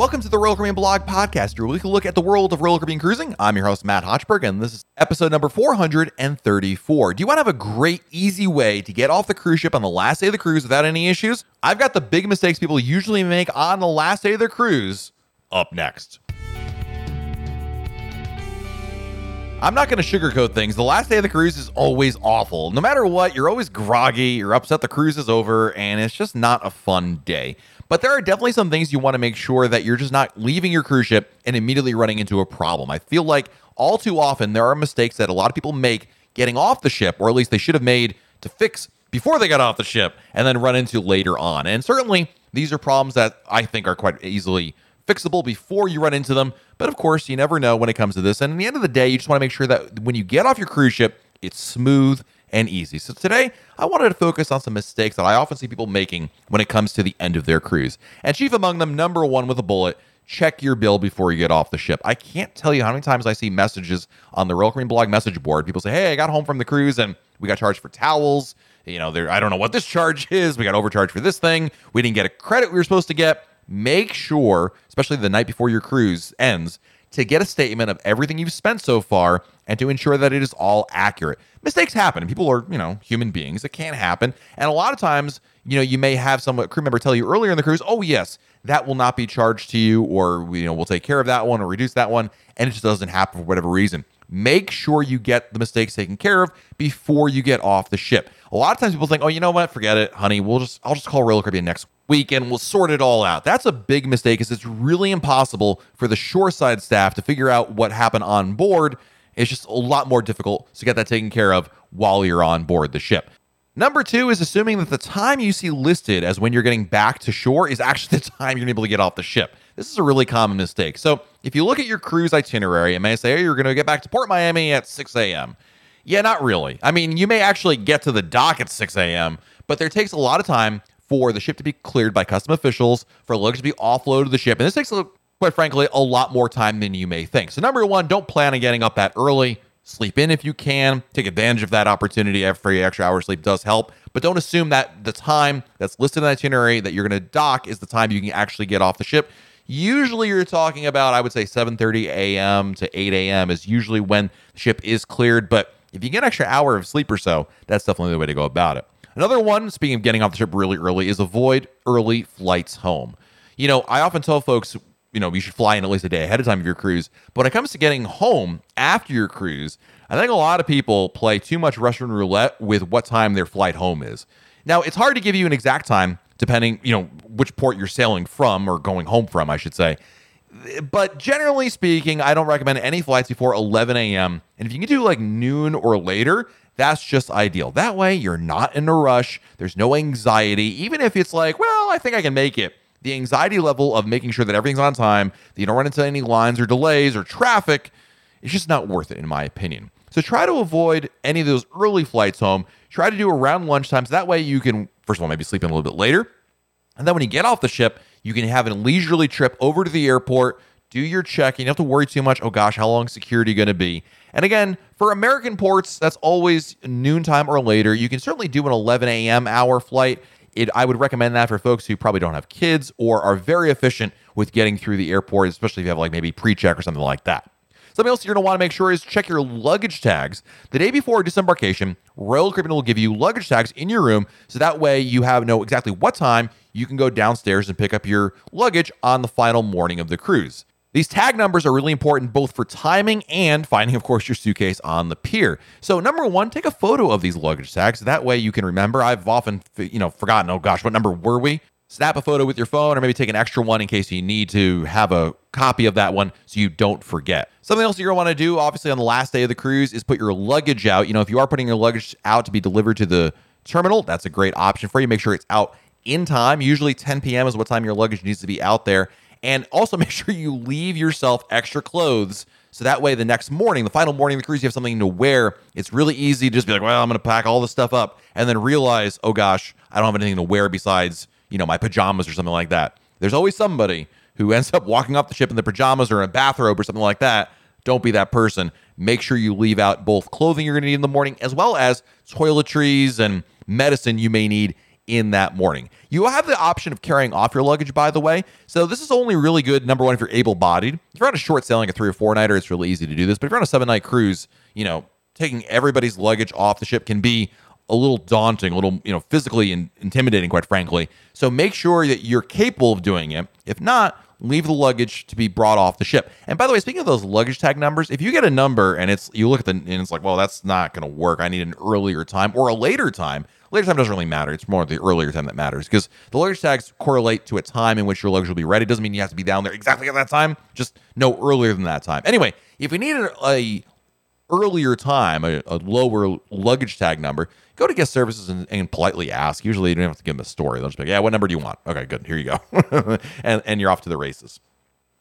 Welcome to the Royal Caribbean Blog Podcast, your weekly look at the world of Royal Caribbean cruising. I'm your host, Matt Hochberg, and this is episode number 434. Do you want to have a great, easy way to get off the cruise ship on the last day of the cruise without any issues? I've got the big mistakes people usually make on the last day of their cruise up next. I'm not going to sugarcoat things. The last day of the cruise is always awful. No matter what, you're always groggy, you're upset the cruise is over, and it's just not a fun day. But there are definitely some things you want to make sure that you're just not leaving your cruise ship and immediately running into a problem. I feel like all too often there are mistakes that a lot of people make getting off the ship, or at least they should have made to fix before they got off the ship and then run into later on. And certainly these are problems that I think are quite easily fixable before you run into them. But of course, you never know when it comes to this. And at the end of the day, you just want to make sure that when you get off your cruise ship, it's smooth and easy. So today, I wanted to focus on some mistakes that I often see people making when it comes to the end of their cruise. And chief among them, number one with a bullet, check your bill before you get off the ship. I can't tell you how many times I see messages on the Royal Caribbean blog message board. People say, "Hey, I got home from the cruise and we got charged for towels. You know, I don't know what this charge is. We got overcharged for this thing. We didn't get a credit we were supposed to get." Make sure, especially the night before your cruise ends, to get a statement of everything you've spent so far and to ensure that it is all accurate. Mistakes happen. People are, you know, human beings. It can happen. And a lot of times, you know, you may have some crew member tell you earlier in the cruise, oh, yes, that will not be charged to you, or, you know, we'll take care of that one or reduce that one. And it just doesn't happen for whatever reason. Make sure you get the mistakes taken care of before you get off the ship. A lot of times people think, oh, you know what? Forget it, honey. We'll just, I'll just call Royal Caribbean next week and we'll sort it all out. That's a big mistake because it's really impossible for the shoreside staff to figure out what happened on board. It's just a lot more difficult to get that taken care of while you're on board the ship. Number two is assuming that the time you see listed as when you're getting back to shore is actually the time you're able to get off the ship. This is a really common mistake. So if you look at your cruise itinerary, it may say, oh, you're going to get back to Port Miami at 6 a.m. Yeah, not really. I mean, you may actually get to the dock at 6 a.m., but there takes a lot of time for the ship to be cleared by custom officials, for luggage to be offloaded to the ship. And this takes, quite frankly, a lot more time than you may think. So, number one, don't plan on getting up that early. Sleep in if you can. Take advantage of that opportunity. Every extra hour of sleep does help. But don't assume that the time that's listed in the itinerary that you're going to dock is the time you can actually get off the ship. Usually, you're talking about, I would say, 7:30 a.m. to 8 a.m. is usually when the ship is cleared. But if you get an extra hour of sleep or so, that's definitely the way to go about it. Another one, speaking of getting off the ship really early, is avoid early flights home. You know, I often tell folks, you know, you should fly in at least a day ahead of time of your cruise. But when it comes to getting home after your cruise, I think a lot of people play too much Russian roulette with what time their flight home is. Now, it's hard to give you an exact time depending, you know, which port you're sailing from or going home from, I should say. But generally speaking, I don't recommend any flights before 11 a.m. And if you can do like noon or later, that's just ideal. That way, you're not in a rush. There's no anxiety. Even if it's like, well, I think I can make it. The anxiety level of making sure that everything's on time, that you don't run into any lines or delays or traffic, it's just not worth it, in my opinion. So try to avoid any of those early flights home. Try to do around lunchtime. So that way you can, first of all, maybe sleep in a little bit later. And then when you get off the ship, you can have a leisurely trip over to the airport, do your check. You don't have to worry too much. Oh gosh, how long security going to be? And again, for American ports, that's always noontime or later. You can certainly do an 11 a.m. hour flight. It, I would recommend that for folks who probably don't have kids or are very efficient with getting through the airport, especially if you have like maybe pre-check or something like that. Something else you're going to want to make sure is check your luggage tags. The day before disembarkation, Royal Caribbean will give you luggage tags in your room, so that way you have know exactly what time you can go downstairs and pick up your luggage on the final morning of the cruise. These tag numbers are really important both for timing and finding, of course, your suitcase on the pier. So, number one, take a photo of these luggage tags. That way you can remember. I've often, you know, forgotten, oh gosh, what number were we? Snap a photo with your phone or maybe take an extra one in case you need to have a copy of that one so you don't forget. Something else you're going to want to do, obviously, on the last day of the cruise is put your luggage out. You know, if you are putting your luggage out to be delivered to the terminal, that's a great option for you. Make sure it's out in time. Usually 10 p.m. is what time your luggage needs to be out there. And also make sure you leave yourself extra clothes. So that way, the next morning, the final morning of the cruise, you have something to wear. It's really easy to just be like, well, I'm going to pack all this stuff up and then realize, oh gosh, I don't have anything to wear besides, you know, my pajamas or something like that. There's always somebody who ends up walking off the ship in their pajamas or in a bathrobe or something like that. Don't be that person. Make sure you leave out both clothing you're going to need in the morning as well as toiletries and medicine you may need in that morning. You have the option of carrying off your luggage, by the way. So this is only really good, number one, if you're able bodied. If you're on a short sailing, a three or four nighter, it's really easy to do this. But if you're on a seven night cruise, you know, taking everybody's luggage off the ship can be a little daunting, a little, you know, physically and intimidating, quite frankly. So make sure that you're capable of doing it. If not, leave the luggage to be brought off the ship. And by the way, speaking of those luggage tag numbers, if you get a number and it's you look at the and it's like, well, that's not going to work. I need an earlier time or a later time. Later time doesn't really matter. It's more the earlier time that matters because the luggage tags correlate to a time in which your luggage will be ready. Doesn't mean you have to be down there exactly at that time. Just no earlier than that time. Anyway, if you need a, a earlier time, a, a, lower luggage tag number, go to guest services and, and, politely ask. Usually, you don't have to give them a story. They'll just be like, "Yeah, what number do you want?" Okay, good. Here you go, and and you're off to the races.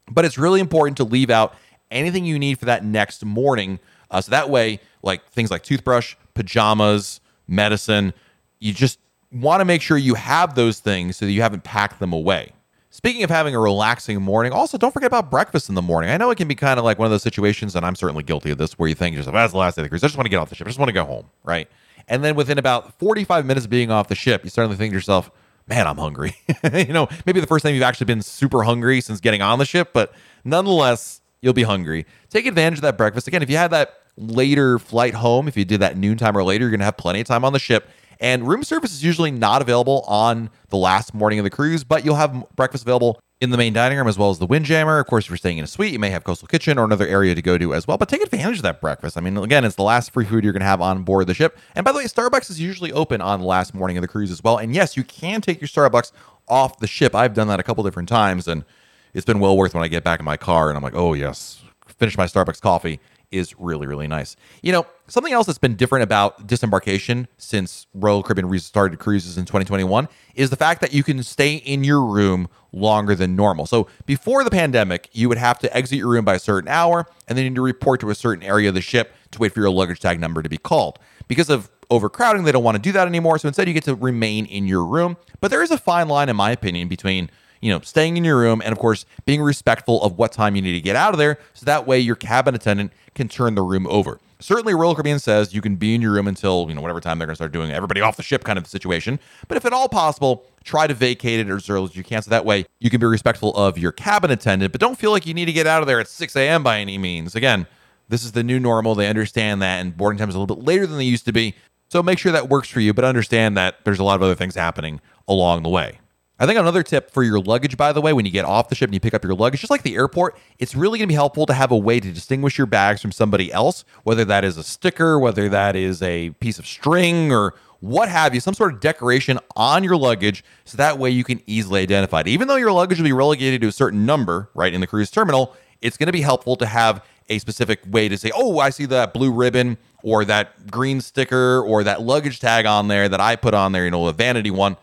But it's really important to leave out anything you need for that next morning, uh, so that way, like things like toothbrush, pajamas, medicine, you just want to make sure you have those things so that you haven't packed them away. Speaking of having a relaxing morning, also don't forget about breakfast in the morning. I know it can be kind of like one of those situations, and I'm certainly guilty of this, where you think yourself, that's the last day of the cruise. I just want to get off the ship. I just want to go home, right? And then within about 45 minutes of being off the ship, you suddenly think to yourself, man, I'm hungry. you know, maybe the first time you've actually been super hungry since getting on the ship, but nonetheless, you'll be hungry. Take advantage of that breakfast. Again, if you had that later flight home, if you did that noontime or later, you're going to have plenty of time on the ship. And room service is usually not available on the last morning of the cruise, but you'll have breakfast available in the main dining room as well as the Windjammer. Of course, if you're staying in a suite, you may have Coastal Kitchen or another area to go to as well. But take advantage of that breakfast. I mean, again, it's the last free food you're going to have on board the ship. And by the way, Starbucks is usually open on the last morning of the cruise as well. And yes, you can take your Starbucks off the ship. I've done that a couple different times, and it's been well worth when I get back in my car and I'm like, oh yes, finish my Starbucks coffee is really, really nice. You know, something else that's been different about disembarkation since Royal Caribbean restarted cruises in 2021 is the fact that you can stay in your room longer than normal. So before the pandemic, you would have to exit your room by a certain hour and then you need to report to a certain area of the ship to wait for your luggage tag number to be called. Because of overcrowding, they don't want to do that anymore. So instead, you get to remain in your room. But there is a fine line, in my opinion, between you know, staying in your room and of course being respectful of what time you need to get out of there so that way your cabin attendant can turn the room over. Certainly Royal Caribbean says you can be in your room until, you know, whatever time they're going to start doing everybody off the ship kind of situation. But if at all possible, try to vacate it as early as you can so that way you can be respectful of your cabin attendant, but don't feel like you need to get out of there at 6 a.m. by any means. Again, this is the new normal. They understand that, and boarding time is a little bit later than they used to be. So make sure that works for you, but understand that there's a lot of other things happening along the way. I think another tip for your luggage, by the way, when you get off the ship and you pick up your luggage, just like the airport, it's really going to be helpful to have a way to distinguish your bags from somebody else, whether that is a sticker, whether that is a piece of string, or what have you, some sort of decoration on your luggage, so that way you can easily identify it. Even though your luggage will be relegated to a certain number, right, in the cruise terminal, it's going to be helpful to have a specific way to say, oh, I see that blue ribbon or that green sticker or that luggage tag on there that I put on there, you know, a vanity one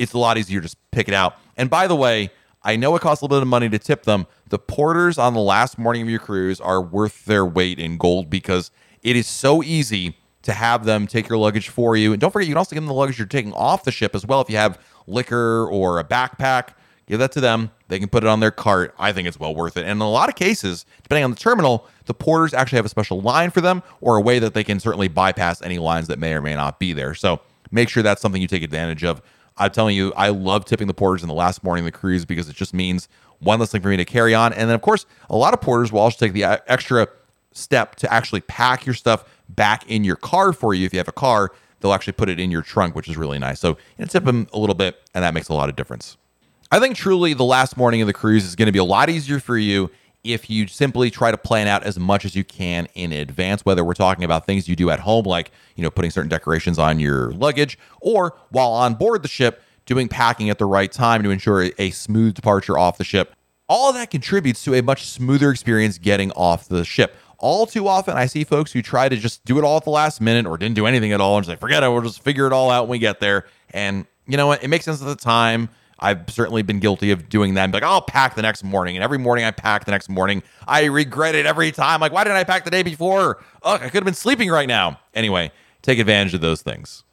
it's a lot easier to just pick it out. And by the way, I know it costs a little bit of money to tip them. The porters on the last morning of your cruise are worth their weight in gold because it is so easy to have them take your luggage for you. And don't forget, you can also give them the luggage you're taking off the ship as well. If you have liquor or a backpack, give that to them. They can put it on their cart. I think it's well worth it. And in a lot of cases, depending on the terminal, the porters actually have a special line for them or a way that they can certainly bypass any lines that may or may not be there. So make sure that's something you take advantage of. I'm telling you, I love tipping the porters in the last morning of the cruise because it just means one less thing for me to carry on. And then, of course, a lot of porters will also take the extra step to actually pack your stuff back in your car for you. If you have a car, they'll actually put it in your trunk, which is really nice. So you know, tip them a little bit, and that makes a lot of difference. I think truly the last morning of the cruise is going to be a lot easier for you if you simply try to plan out as much as you can in advance, whether we're talking about things you do at home, like, you know, putting certain decorations on your luggage, or while on board the ship, doing packing at the right time to ensure a smooth departure off the ship. All that contributes to a much smoother experience getting off the ship. All too often, I see folks who try to just do it all at the last minute or didn't do anything at all and just like, forget it, we'll just figure it all out when we get there. And you know what? It makes sense at the time I've certainly been guilty of doing that. Like, I'll pack the next morning. And every morning I pack the next morning. I regret it every time. Like, why didn't I pack the day before? Ugh, I could have been sleeping right now. Anyway, take advantage of those things.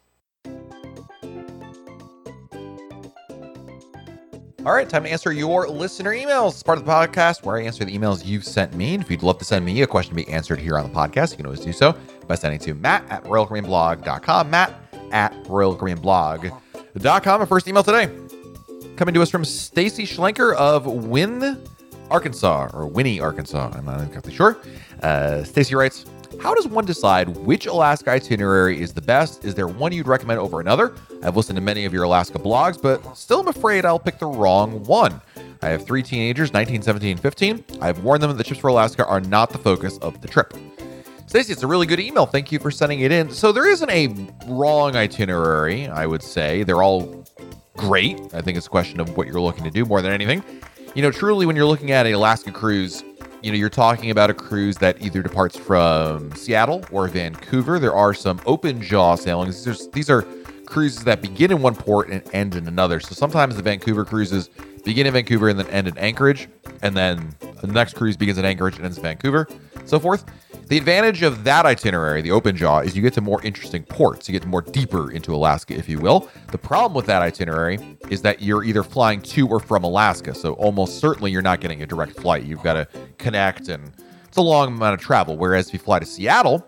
All right, time to answer your listener emails. It's part of the podcast where I answer the emails you've sent me. And if you'd love to send me a question to be answered here on the podcast, you can always do so by sending to matt at royalcaribbeanblog.com. Matt at royalcaribbeanblog.com com. Our first email today coming to us from Stacy Schlenker of Wynne, Arkansas, or Winnie, Arkansas. I'm not exactly sure. Uh, Stacy writes, how does one decide which Alaska itinerary is the best? Is there one you'd recommend over another? I've listened to many of your Alaska blogs, but still I'm afraid I'll pick the wrong one. I have three teenagers, 19, 17, 15. I've warned them that the trips for Alaska are not the focus of the trip. Stacey, it's a really good email. Thank you for sending it in. So there isn't a wrong itinerary, I would say. They're all great. I think it's a question of what you're looking to do more than anything. You know, truly, when you're looking at an Alaska cruise, you know, you're talking about a cruise that either departs from Seattle or Vancouver. There are some open jaw sailings. There's, these are cruises that begin in one port and end in another. So sometimes the Vancouver cruises begin in Vancouver and then end in Anchorage, and then the next cruise begins in Anchorage and ends in Vancouver, so forth. The advantage of that itinerary, the open jaw, is you get to more interesting ports. You get more deeper into Alaska, if you will. The problem with that itinerary is that you're either flying to or from Alaska. So almost certainly you're not getting a direct flight. You've got to connect, and it's a long amount of travel. Whereas if you fly to Seattle,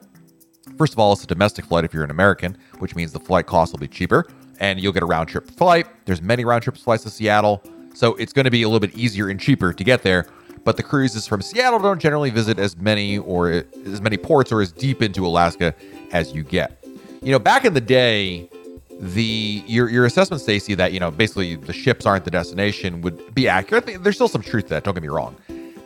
first of all, it's a domestic flight if you're an American, which means the flight cost will be cheaper, and you'll get a round trip flight. There's many round trip flights to Seattle, so it's going to be a little bit easier and cheaper to get there but the cruises from Seattle don't generally visit as many or as many ports or as deep into Alaska as you get. You know, back in the day, the your your assessment, Stacy, that you know basically the ships aren't the destination would be accurate. There's still some truth to that. Don't get me wrong,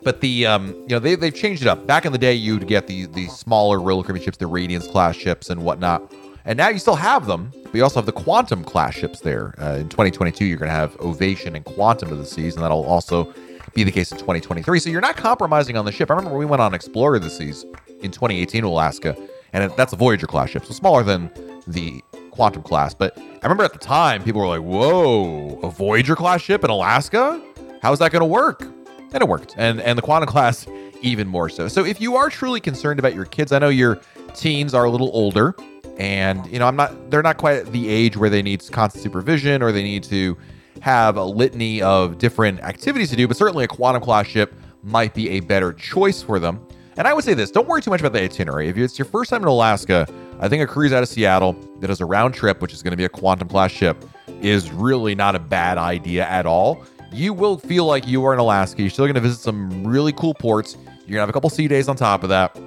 but the um you know they they've changed it up. Back in the day, you'd get the the smaller Royal Caribbean ships, the Radiance class ships and whatnot, and now you still have them. But you also have the Quantum class ships there. Uh, in 2022, you're going to have Ovation and Quantum of the seas, and that'll also be the case in 2023. So you're not compromising on the ship. I remember we went on Explorer the Seas in 2018 to Alaska, and that's a Voyager class ship, so smaller than the Quantum class. But I remember at the time, people were like, whoa, a Voyager class ship in Alaska? How's that going to work? And it worked. And, and the Quantum class, even more so. So if you are truly concerned about your kids, I know your teens are a little older and you know i'm not they're not quite the age where they need constant supervision or they need to have a litany of different activities to do, but certainly a quantum class ship might be a better choice for them. And I would say this don't worry too much about the itinerary. If it's your first time in Alaska, I think a cruise out of Seattle that is a round trip, which is going to be a quantum class ship, is really not a bad idea at all. You will feel like you are in Alaska. You're still going to visit some really cool ports. You're going to have a couple sea days on top of that.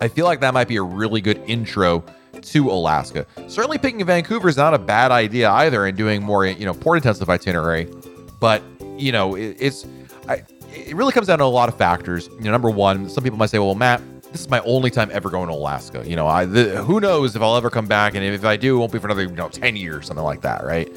I feel like that might be a really good intro to Alaska. Certainly picking Vancouver is not a bad idea either and doing more, you know, port intensive itinerary. But, you know, it, it's, I, it really comes down to a lot of factors. You know, number one, some people might say, well, Matt, this is my only time ever going to Alaska. You know, I the, who knows if I'll ever come back, and if I do, it won't be for another you know ten years, something like that, right?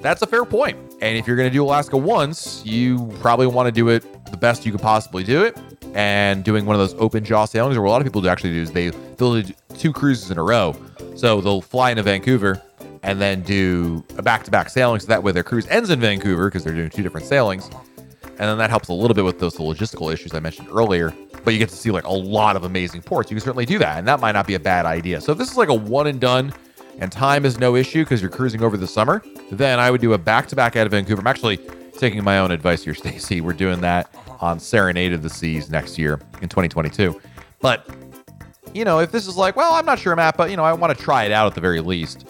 That's a fair point. And if you're going to do Alaska once, you probably want to do it the best you could possibly do it. And doing one of those open jaw sailings, or what a lot of people do actually do is they they'll do two cruises in a row. So they'll fly into Vancouver and then do a back-to-back sailing. So that way their cruise ends in Vancouver because they're doing two different sailings. And then that helps a little bit with those logistical issues I mentioned earlier. But you get to see like a lot of amazing ports. You can certainly do that, and that might not be a bad idea. So if this is like a one and done, and time is no issue because you're cruising over the summer, then I would do a back-to-back out of Vancouver. I'm actually taking my own advice here, Stacy. We're doing that on Serenade of the Seas next year in 2022. But you know, if this is like, well, I'm not sure, Matt, but you know, I want to try it out at the very least.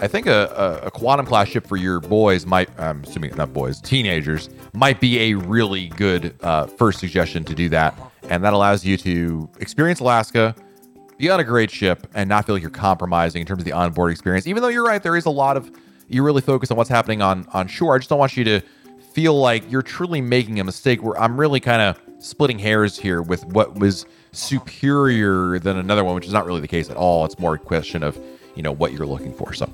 I think a, a, a, quantum class ship for your boys might, I'm assuming not boys, teenagers, might be a really good uh, first suggestion to do that. And that allows you to experience Alaska, be on a great ship, and not feel like you're compromising in terms of the onboard experience. Even though you're right, there is a lot of, you really focus on what's happening on, on shore. I just don't want you to feel like you're truly making a mistake where I'm really kind of splitting hairs here with what was superior than another one, which is not really the case at all. It's more a question of, you know, what you're looking for. So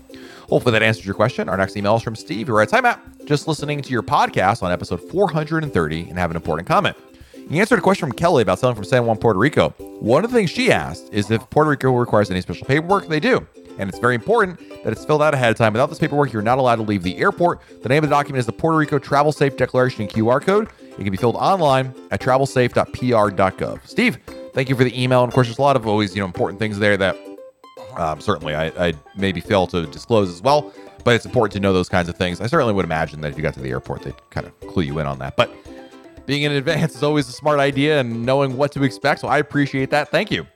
hopefully that answers your question. Our next email is from Steve, who writes, Hi, Matt. Just listening to your podcast on episode 430 and have an important comment. He answered a question from Kelly about selling from San Juan, Puerto Rico. One of the things she asked is if Puerto Rico requires any special paperwork. They do. And it's very important that it's filled out ahead of time. Without this paperwork, you're not allowed to leave the airport. The name of the document is the Puerto Rico Travel Safe Declaration and QR code. It can be filled online at travelsafe.pr.gov. Steve, thank you for the email. And of course, there's a lot of always you know important things there that um, certainly I, I maybe fail to disclose as well. But it's important to know those kinds of things. I certainly would imagine that if you got to the airport, they'd kind of clue you in on that. But being in advance is always a smart idea and knowing what to expect. So I appreciate that. Thank you.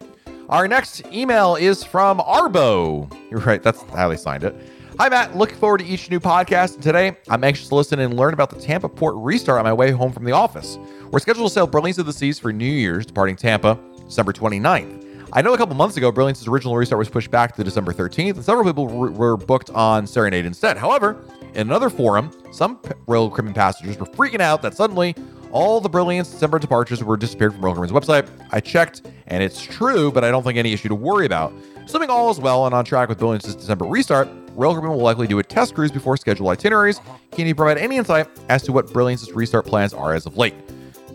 Our next email is from Arbo. You're right, that's how they signed it. Hi, Matt. Looking forward to each new podcast. And today, I'm anxious to listen and learn about the Tampa port restart on my way home from the office. We're scheduled to sail Brilliance of the Seas for New Year's, departing Tampa December 29th. I know a couple months ago, Brilliance's original restart was pushed back to December 13th, and several people were booked on Serenade instead. However, in another forum, some Royal Caribbean passengers were freaking out that suddenly all the Brilliance December departures were disappeared from Caribbean's website. I checked, and it's true, but I don't think any issue to worry about. Assuming all is well and on track with Brilliance's December restart, Caribbean will likely do a test cruise before scheduled itineraries. Can you provide any insight as to what Brilliance's restart plans are as of late?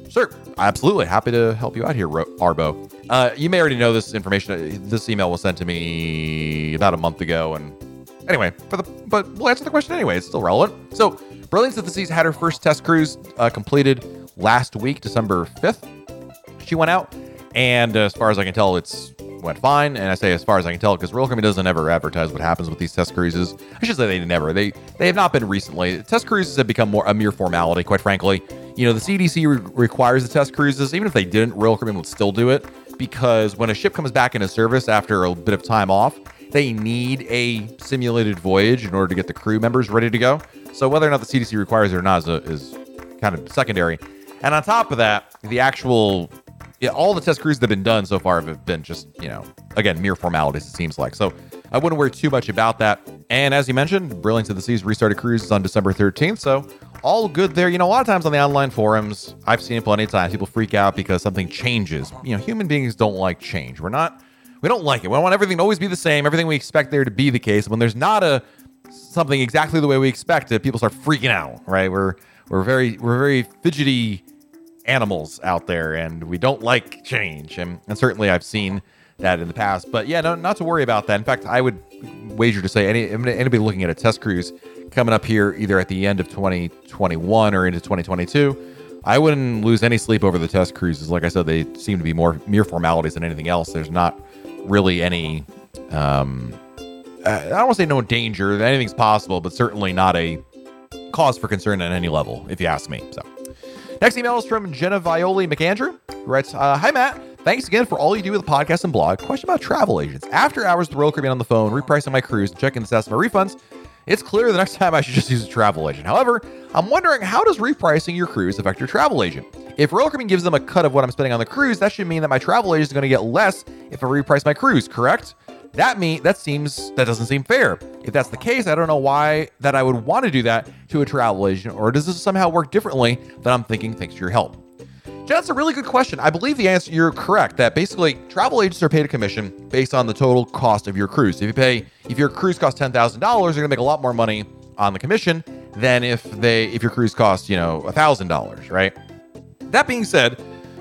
Sir, absolutely. Happy to help you out here, Arbo. Uh, you may already know this information. This email was sent to me about a month ago, and anyway, for the but we'll answer the question anyway. It's still relevant. So, Brilliance of the Seas had her first test cruise uh, completed last week, December fifth. She went out, and as far as I can tell, it's went fine. And I say as far as I can tell, because Royal Caribbean doesn't ever advertise what happens with these test cruises. I should say they never. They they have not been recently. Test cruises have become more a mere formality, quite frankly. You know, the CDC re- requires the test cruises. Even if they didn't, Royal Caribbean would still do it because when a ship comes back into service after a bit of time off, they need a simulated voyage in order to get the crew members ready to go. So whether or not the CDC requires it or not is, a, is kind of secondary. And on top of that, the actual yeah, all the test cruises that have been done so far have been just, you know, again, mere formalities, it seems like. So I wouldn't worry too much about that. And as you mentioned, Brilliance of the Seas restarted cruises on December 13th. So all good there. You know, a lot of times on the online forums, I've seen it plenty of times. People freak out because something changes. You know, human beings don't like change. We're not, we don't like it. We want everything to always be the same, everything we expect there to be the case. When there's not a something exactly the way we expect it, people start freaking out, right? We're, we're very, we're very fidgety animals out there and we don't like change. And, and certainly I've seen that in the past. But yeah, no, not to worry about that. In fact, I would wager to say any anybody looking at a test cruise coming up here either at the end of 2021 or into 2022, I wouldn't lose any sleep over the test cruises. Like I said, they seem to be more mere formalities than anything else. There's not really any um, I don't want to say no danger. Anything's possible, but certainly not a cause for concern at any level, if you ask me. So. Next email is from Jenna Violi McAndrew, who writes, uh, Hi, Matt. Thanks again for all you do with the podcast and blog. Question about travel agents. After hours with the Royal Caribbean on the phone, repricing my cruise, and checking the status of my refunds, it's clear the next time I should just use a travel agent. However, I'm wondering how does repricing your cruise affect your travel agent? If Royal Caribbean gives them a cut of what I'm spending on the cruise, that should mean that my travel agent is going to get less if I reprice my cruise, correct? That mean that seems that doesn't seem fair. If that's the case, I don't know why that I would want to do that to a travel agent, or does this somehow work differently than I'm thinking? Thanks for your help. That's a really good question. I believe the answer you're correct that basically travel agents are paid a commission based on the total cost of your cruise. If you pay if your cruise costs ten thousand dollars, you're gonna make a lot more money on the commission than if they if your cruise costs, you know, thousand dollars, right? That being said,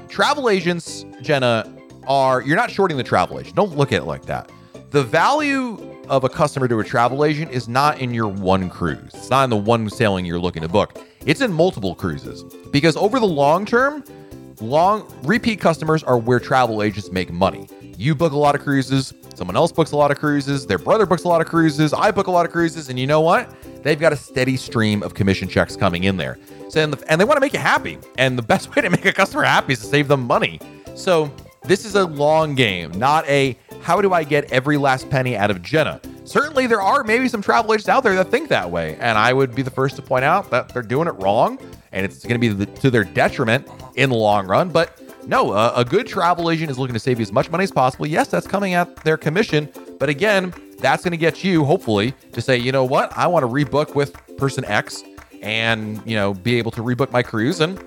travel agents, Jenna, are you're not shorting the travel agent. Don't look at it like that the value of a customer to a travel agent is not in your one cruise. It's not in the one sailing you're looking to book. It's in multiple cruises because over the long term, long repeat customers are where travel agents make money. You book a lot of cruises, someone else books a lot of cruises, their brother books a lot of cruises, I book a lot of cruises, and you know what? They've got a steady stream of commission checks coming in there. So, and, the, and they want to make you happy. And the best way to make a customer happy is to save them money. So this is a long game, not a how do I get every last penny out of Jenna? Certainly, there are maybe some travel agents out there that think that way. And I would be the first to point out that they're doing it wrong and it's going to be to their detriment in the long run. But no, a, a good travel agent is looking to save you as much money as possible. Yes, that's coming at their commission. But again, that's going to get you, hopefully, to say, you know what? I want to rebook with person X and, you know, be able to rebook my cruise and,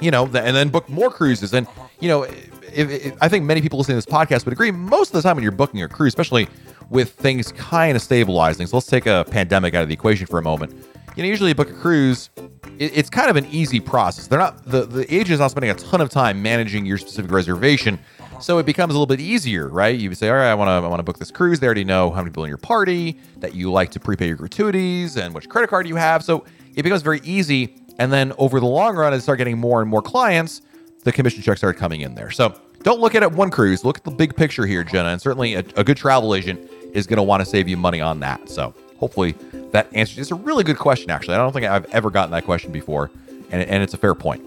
you know, and then book more cruises. And, you know, if, if, I think many people listening to this podcast would agree. Most of the time, when you're booking a cruise, especially with things kind of stabilizing, so let's take a pandemic out of the equation for a moment. You know, usually you book a cruise, it, it's kind of an easy process. They're not the the agent is not spending a ton of time managing your specific reservation, so it becomes a little bit easier, right? You say, all right, I want to I want to book this cruise. They already know how many people in your party that you like to prepay your gratuities and which credit card you have, so it becomes very easy. And then over the long run, as start getting more and more clients, the commission checks start coming in there. So don't look at it one cruise. Look at the big picture here, Jenna. And certainly a, a good travel agent is going to want to save you money on that. So hopefully that answers. It's a really good question, actually. I don't think I've ever gotten that question before, and, and it's a fair point.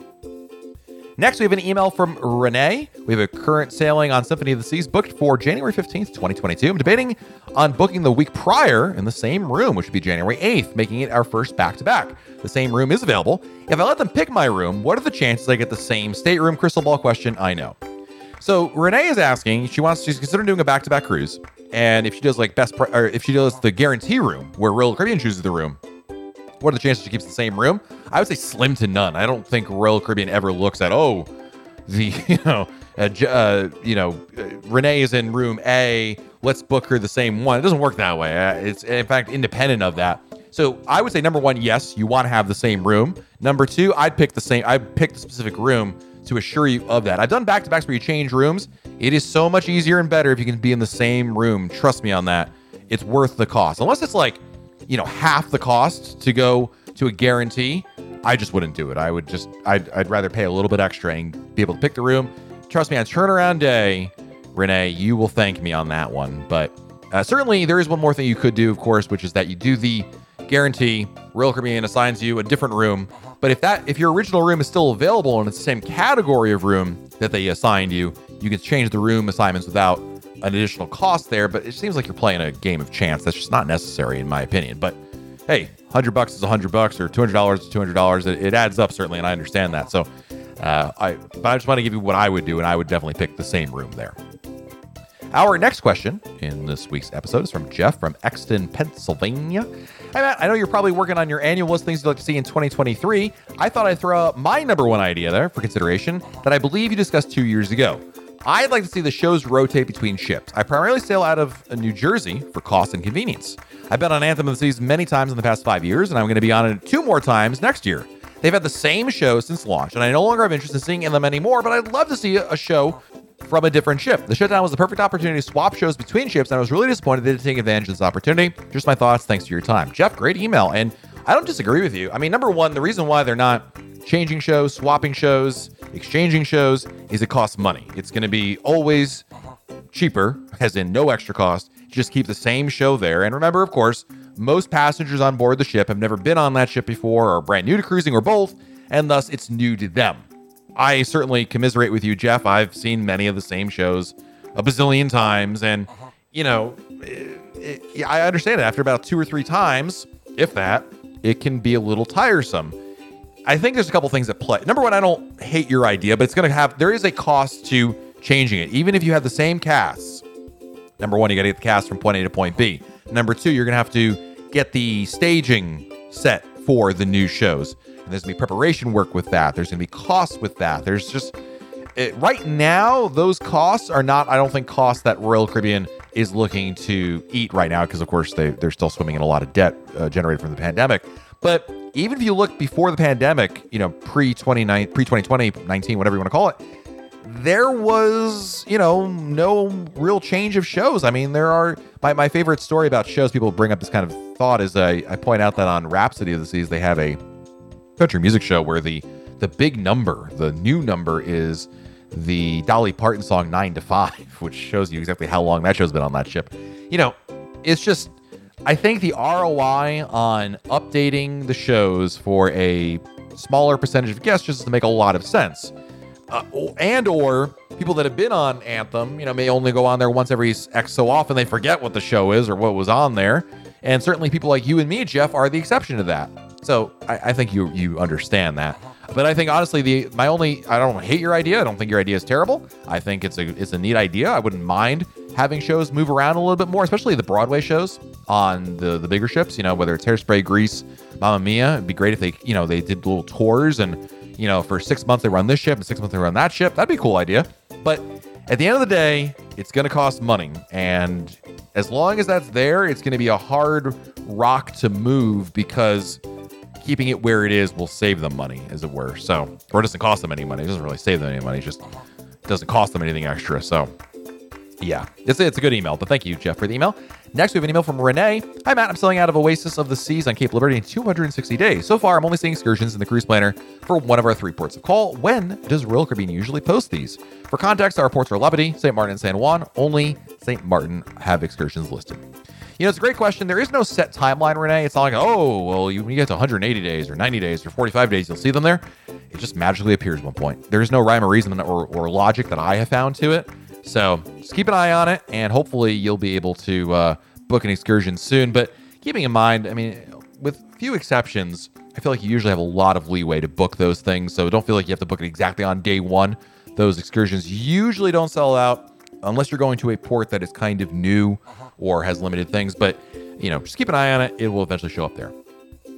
Next, we have an email from Renee. We have a current sailing on Symphony of the Seas booked for January 15th, 2022. I'm debating on booking the week prior in the same room, which would be January 8th, making it our first back to back. The same room is available. If I let them pick my room, what are the chances I get the same stateroom? Crystal ball question, I know. So Renee is asking, she wants, she's considering doing a back to back cruise. And if she does like best, or if she does the guarantee room where Royal Caribbean chooses the room, what are the chances she keeps the same room? I would say slim to none. I don't think Royal Caribbean ever looks at oh, the you know, uh, uh, you know, uh, Renee is in room A. Let's book her the same one. It doesn't work that way. Uh, it's in fact independent of that. So I would say number one, yes, you want to have the same room. Number two, I'd pick the same. I'd pick the specific room to assure you of that. I've done back to backs where you change rooms. It is so much easier and better if you can be in the same room. Trust me on that. It's worth the cost. Unless it's like you know, half the cost to go to a guarantee, I just wouldn't do it. I would just, I'd, I'd rather pay a little bit extra and be able to pick the room. Trust me, on turnaround day, Renee, you will thank me on that one. But uh, certainly, there is one more thing you could do, of course, which is that you do the guarantee. Royal Caribbean assigns you a different room. But if that, if your original room is still available and it's the same category of room that they assigned you, you can change the room assignments without an additional cost there, but it seems like you're playing a game of chance. That's just not necessary, in my opinion. But hey, hundred bucks is hundred bucks, or two hundred dollars is two hundred dollars. It, it, adds up certainly, and I understand that. So, uh, I but I just want to give you what I would do, and I would definitely pick the same room there. Our next question in this week's episode is from Jeff from Exton, Pennsylvania. Hi, Matt. I know you're probably working on your annual list things you'd like to see in 2023. I thought I'd throw out my number one idea there for consideration that I believe you discussed two years ago. I'd like to see the shows rotate between ships. I primarily sail out of uh, New Jersey for cost and convenience. I've been on Anthem of the Seas many times in the past five years, and I'm going to be on it two more times next year. They've had the same show since launch, and I no longer have interest in seeing them anymore, but I'd love to see a show from a different ship. The shutdown was the perfect opportunity to swap shows between ships, and I was really disappointed they didn't take advantage of this opportunity. Just my thoughts. Thanks for your time. Jeff, great email. And I don't disagree with you. I mean, number one, the reason why they're not changing shows, swapping shows, exchanging shows is it costs money. It's going to be always cheaper, as in no extra cost, just keep the same show there. And remember, of course, most passengers on board the ship have never been on that ship before, or brand new to cruising, or both, and thus it's new to them. I certainly commiserate with you, Jeff. I've seen many of the same shows a bazillion times, and you know, it, it, I understand it. After about two or three times, if that, it can be a little tiresome. I think there's a couple things at play. Number one, I don't hate your idea, but it's going to have, there is a cost to changing it. Even if you have the same casts, number one, you got to get the cast from point A to point B. Number two, you're going to have to get the staging set for the new shows. And there's going to be preparation work with that. There's going to be costs with that. There's just, it, right now, those costs are not, I don't think, costs that Royal Caribbean is looking to eat right now because, of course, they, they're still swimming in a lot of debt uh, generated from the pandemic. But even if you look before the pandemic, you know, pre 29, pre 2020, 19, whatever you want to call it, there was, you know, no real change of shows. I mean, there are my, my favorite story about shows people bring up this kind of thought is I, I point out that on Rhapsody of the Seas, they have a country music show where the the big number, the new number is the Dolly Parton song 9 to 5, which shows you exactly how long that show's been on that ship. You know, it's just I think the ROI on updating the shows for a smaller percentage of guests just to make a lot of sense. Uh, and or people that have been on Anthem, you know, may only go on there once every X so often they forget what the show is or what was on there. And certainly people like you and me, Jeff, are the exception to that. So I, I think you you understand that. But I think honestly, the my only I don't hate your idea. I don't think your idea is terrible. I think it's a it's a neat idea. I wouldn't mind having shows move around a little bit more, especially the Broadway shows on the the bigger ships. You know, whether it's Hairspray, Grease, Mamma Mia. It'd be great if they you know they did little tours and you know for six months they run this ship and six months they run that ship. That'd be a cool idea. But at the end of the day, it's going to cost money, and as long as that's there, it's going to be a hard rock to move because keeping it where it is will save them money, as it were. So, or it doesn't cost them any money. It doesn't really save them any money. It just doesn't cost them anything extra. So, yeah, it's, it's a good email, but thank you, Jeff, for the email. Next, we have an email from Renee. Hi, Matt. I'm selling out of Oasis of the Seas on Cape Liberty in 260 days. So far, I'm only seeing excursions in the cruise planner for one of our three ports of call. When does Royal Caribbean usually post these? For context, our ports are Labadee, St. Martin, and San Juan. Only St. Martin have excursions listed. You know, it's a great question. There is no set timeline, Renee. It's not like, oh, well, you, when you get to 180 days or 90 days or 45 days, you'll see them there. It just magically appears at one point. There's no rhyme or reason or, or logic that I have found to it. So just keep an eye on it, and hopefully you'll be able to uh, book an excursion soon. But keeping in mind, I mean, with few exceptions, I feel like you usually have a lot of leeway to book those things. So don't feel like you have to book it exactly on day one. Those excursions usually don't sell out unless you're going to a port that is kind of new or has limited things. But, you know, just keep an eye on it. It will eventually show up there.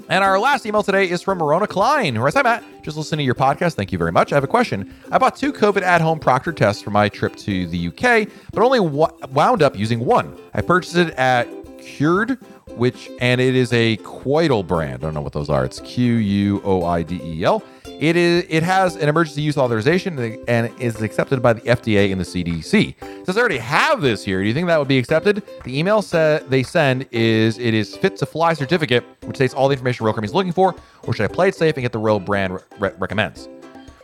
And our last email today is from Marona Klein, who writes, Hi, Matt. Just listening to your podcast. Thank you very much. I have a question. I bought two COVID at home proctor tests for my trip to the UK, but only w- wound up using one. I purchased it at Qured, which, and it is a Quoidel brand. I don't know what those are. It's Q U O I D E L. It is. It has an emergency use authorization and is accepted by the FDA and the CDC. Since I already have this here, do you think that would be accepted? The email said they send is it is fit to fly certificate, which states all the information Royal Caribbean is looking for, or should I play it safe and get the Royal brand re- recommends?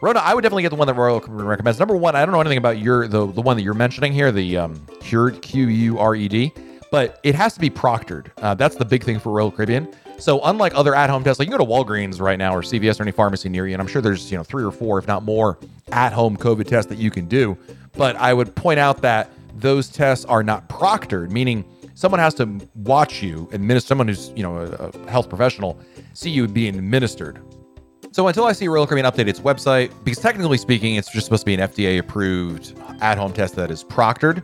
Rhoda, I would definitely get the one that Royal Caribbean recommends. Number one, I don't know anything about your the the one that you're mentioning here, the um, Qured Q U R E D, but it has to be proctored. Uh, that's the big thing for Royal Caribbean. So unlike other at-home tests, like you go to Walgreens right now or CVS or any pharmacy near you, and I'm sure there's you know three or four, if not more, at-home COVID tests that you can do. But I would point out that those tests are not proctored, meaning someone has to watch you administer. Someone who's you know a, a health professional see you being administered. So until I see Royal Caribbean update its website, because technically speaking, it's just supposed to be an FDA-approved at-home test that is proctored,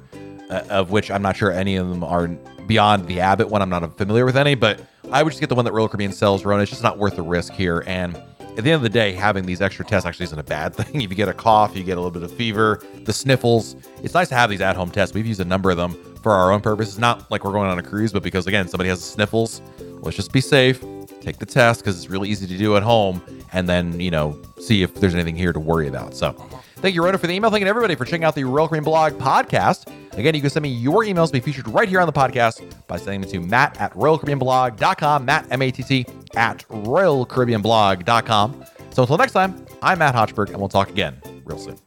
uh, of which I'm not sure any of them are beyond the Abbott one. I'm not familiar with any, but I would just get the one that Royal Caribbean sells, Rona. It's just not worth the risk here. And at the end of the day, having these extra tests actually isn't a bad thing. If you get a cough, you get a little bit of fever, the sniffles, it's nice to have these at home tests. We've used a number of them for our own purposes, not like we're going on a cruise, but because again, somebody has the sniffles. Let's just be safe, take the test because it's really easy to do at home, and then, you know, see if there's anything here to worry about. So, Thank you, Rona, for the email. Thank you, everybody, for checking out the Royal Caribbean Blog podcast. Again, you can send me your emails to be featured right here on the podcast by sending them to matt at royalcaribbeanblog.com, matt, M-A-T-T, at royalcaribbeanblog.com. So until next time, I'm Matt Hochberg, and we'll talk again real soon.